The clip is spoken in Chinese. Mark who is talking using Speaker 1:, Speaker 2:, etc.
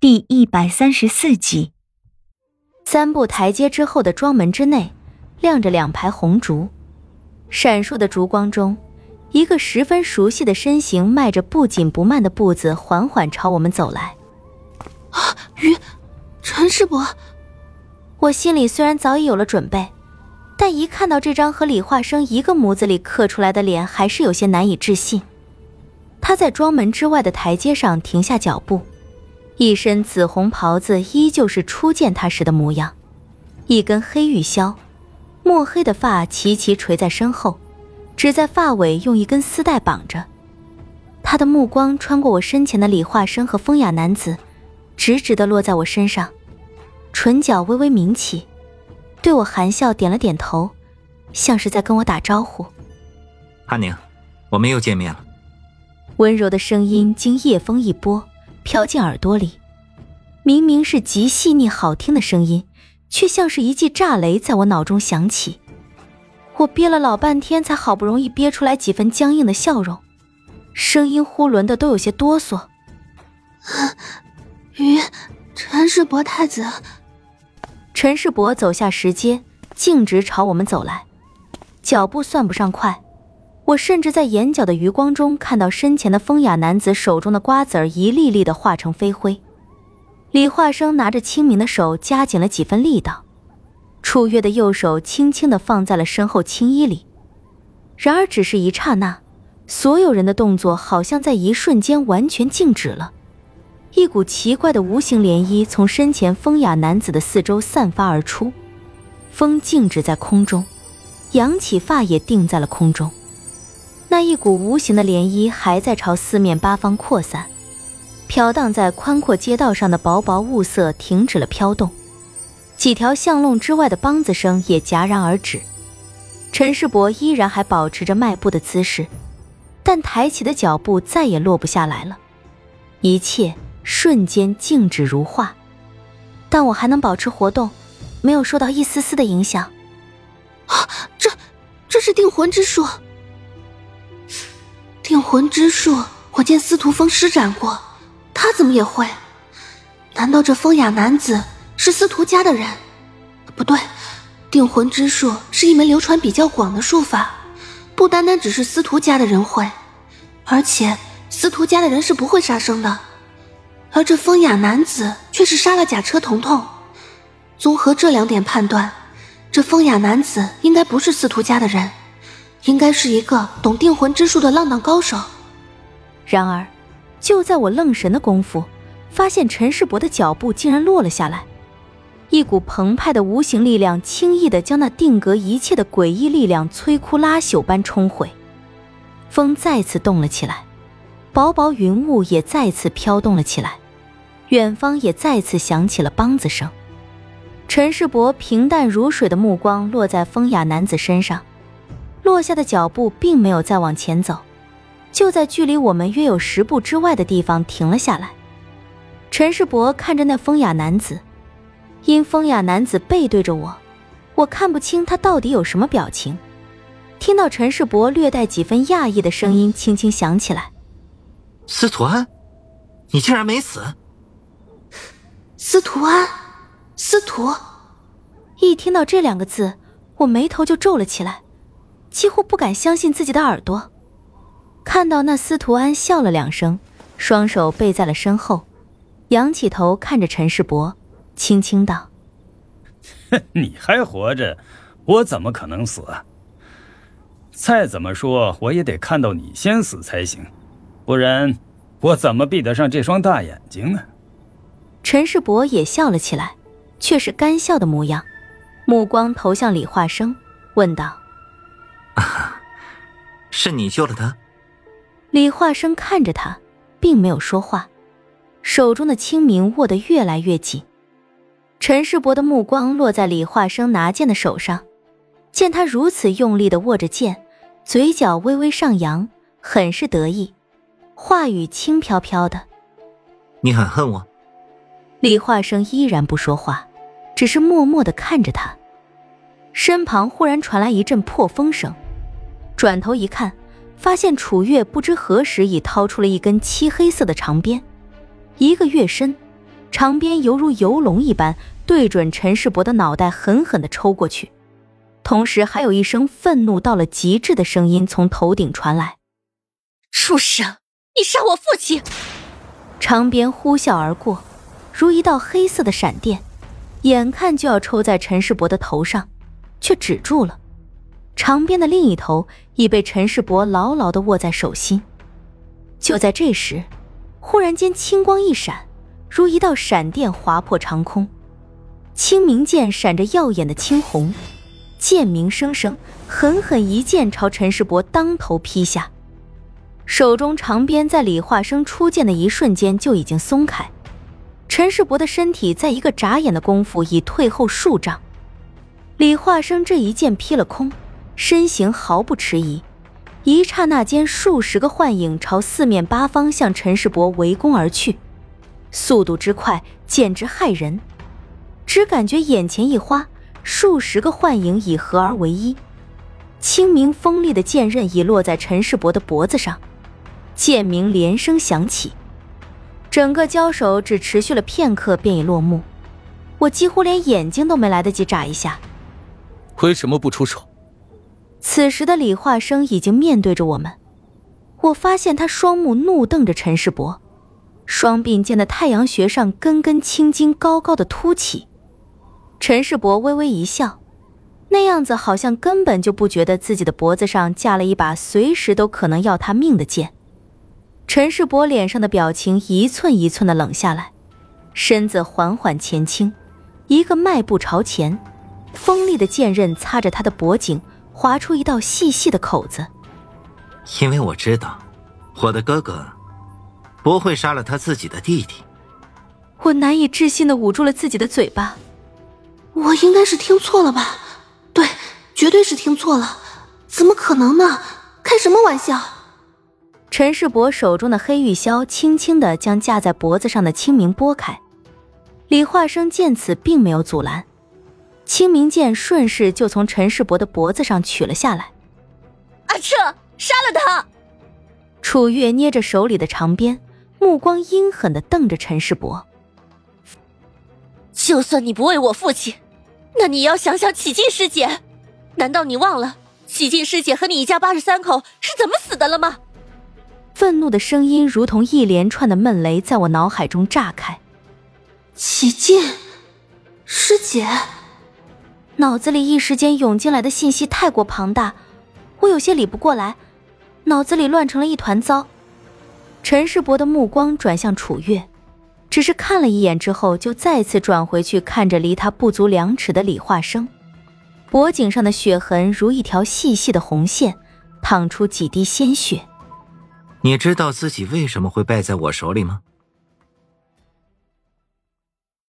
Speaker 1: 第一百三十四集，
Speaker 2: 三步台阶之后的庄门之内，亮着两排红烛，闪烁的烛光中，一个十分熟悉的身形迈着不紧不慢的步子，缓缓朝我们走来。
Speaker 3: 啊，于陈世伯，
Speaker 2: 我心里虽然早已有了准备，但一看到这张和李化生一个模子里刻出来的脸，还是有些难以置信。他在庄门之外的台阶上停下脚步。一身紫红袍子，依旧是初见他时的模样，一根黑玉箫，墨黑的发齐齐垂在身后，只在发尾用一根丝带绑着。他的目光穿过我身前的李化生和风雅男子，直直的落在我身上，唇角微微抿起，对我含笑点了点头，像是在跟我打招呼。
Speaker 4: 阿宁，我们又见面了。
Speaker 2: 温柔的声音经夜风一拨。飘进耳朵里，明明是极细腻好听的声音，却像是一记炸雷在我脑中响起。我憋了老半天，才好不容易憋出来几分僵硬的笑容，声音呼伦的都有些哆嗦。
Speaker 3: 于陈世伯太子。
Speaker 2: 陈世伯走下石阶，径直朝我们走来，脚步算不上快。我甚至在眼角的余光中看到身前的风雅男子手中的瓜子儿一粒粒的化成飞灰，李化生拿着清明的手加紧了几分力道，楚月的右手轻轻的放在了身后青衣里。然而只是一刹那，所有人的动作好像在一瞬间完全静止了，一股奇怪的无形涟漪从身前风雅男子的四周散发而出，风静止在空中，扬起发也定在了空中。那一股无形的涟漪还在朝四面八方扩散，飘荡在宽阔街道上的薄薄雾色停止了飘动，几条巷弄之外的梆子声也戛然而止。陈世伯依然还保持着迈步的姿势，但抬起的脚步再也落不下来了，一切瞬间静止如画。但我还能保持活动，没有受到一丝丝的影响。
Speaker 3: 啊，这，这是定魂之术。定魂之术，我见司徒风施展过，他怎么也会？难道这风雅男子是司徒家的人？不对，定魂之术是一门流传比较广的术法，不单单只是司徒家的人会，而且司徒家的人是不会杀生的。而这风雅男子却是杀了假车彤彤。综合这两点判断，这风雅男子应该不是司徒家的人。应该是一个懂定魂之术的浪荡高手。
Speaker 2: 然而，就在我愣神的功夫，发现陈世伯的脚步竟然落了下来，一股澎湃的无形力量轻易的将那定格一切的诡异力量摧枯拉朽般冲毁。风再次动了起来，薄薄云雾也再次飘动了起来，远方也再次响起了梆子声。陈世伯平淡如水的目光落在风雅男子身上。落下的脚步并没有再往前走，就在距离我们约有十步之外的地方停了下来。陈世伯看着那风雅男子，因风雅男子背对着我，我看不清他到底有什么表情。听到陈世伯略带几分讶异的声音轻轻响起来：“
Speaker 4: 司徒安，你竟然没死！”
Speaker 3: 司徒安，司徒。
Speaker 2: 一听到这两个字，我眉头就皱了起来。几乎不敢相信自己的耳朵，看到那司徒安笑了两声，双手背在了身后，仰起头看着陈世伯，轻轻道：“
Speaker 5: 你还活着，我怎么可能死？再怎么说，我也得看到你先死才行，不然我怎么闭得上这双大眼睛呢？”
Speaker 2: 陈世伯也笑了起来，却是干笑的模样，目光投向李化生，问道。
Speaker 4: 是你救了他。
Speaker 2: 李化生看着他，并没有说话，手中的清明握得越来越紧。陈世伯的目光落在李化生拿剑的手上，见他如此用力的握着剑，嘴角微微上扬，很是得意，话语轻飘飘的：“
Speaker 4: 你很恨我。”
Speaker 2: 李化生依然不说话，只是默默的看着他。身旁忽然传来一阵破风声。转头一看，发现楚月不知何时已掏出了一根漆黑色的长鞭，一个月深，长鞭犹如游龙一般，对准陈世伯的脑袋狠狠地抽过去，同时还有一声愤怒到了极致的声音从头顶传来：“
Speaker 3: 畜生，你杀我父亲！”
Speaker 2: 长鞭呼啸而过，如一道黑色的闪电，眼看就要抽在陈世伯的头上，却止住了。长鞭的另一头已被陈世伯牢牢地握在手心。就在这时，忽然间青光一闪，如一道闪电划破长空，清明剑闪着耀眼的青红，剑鸣声声，狠狠一剑朝陈世伯当头劈下。手中长鞭在李化生出剑的一瞬间就已经松开，陈世伯的身体在一个眨眼的功夫已退后数丈。李化生这一剑劈了空。身形毫不迟疑，一刹那间，数十个幻影朝四面八方向陈世伯围攻而去，速度之快简直骇人。只感觉眼前一花，数十个幻影已合而为一，清明锋利的剑刃已落在陈世伯的脖子上，剑鸣连声响起。整个交手只持续了片刻，便已落幕。我几乎连眼睛都没来得及眨一下。
Speaker 6: 为什么不出手？
Speaker 2: 此时的李化生已经面对着我们，我发现他双目怒瞪着陈世伯，双鬓间的太阳穴上根根青筋高高的凸起。陈世伯微微一笑，那样子好像根本就不觉得自己的脖子上架了一把随时都可能要他命的剑。陈世伯脸上的表情一寸一寸的冷下来，身子缓缓前倾，一个迈步朝前，锋利的剑刃擦着他的脖颈。划出一道细细的口子，
Speaker 4: 因为我知道，我的哥哥不会杀了他自己的弟弟。
Speaker 2: 我难以置信的捂住了自己的嘴巴。
Speaker 3: 我应该是听错了吧？对，绝对是听错了。怎么可能呢？开什么玩笑？
Speaker 2: 陈世伯手中的黑玉箫轻轻的将架在脖子上的清明拨开，李化生见此并没有阻拦。清明剑顺势就从陈世伯的脖子上取了下来。
Speaker 3: 阿彻，杀了他！
Speaker 2: 楚月捏着手里的长鞭，目光阴狠的瞪着陈世伯。
Speaker 3: 就算你不为我父亲，那你也要想想启静师姐。难道你忘了启静师姐和你一家八十三口是怎么死的了吗？
Speaker 2: 愤怒的声音如同一连串的闷雷在我脑海中炸开。
Speaker 3: 启静师姐。
Speaker 2: 脑子里一时间涌进来的信息太过庞大，我有些理不过来，脑子里乱成了一团糟。陈世伯的目光转向楚月，只是看了一眼之后，就再次转回去看着离他不足两尺的李化生，脖颈上的血痕如一条细细的红线，淌出几滴鲜血。
Speaker 4: 你知道自己为什么会败在我手里吗？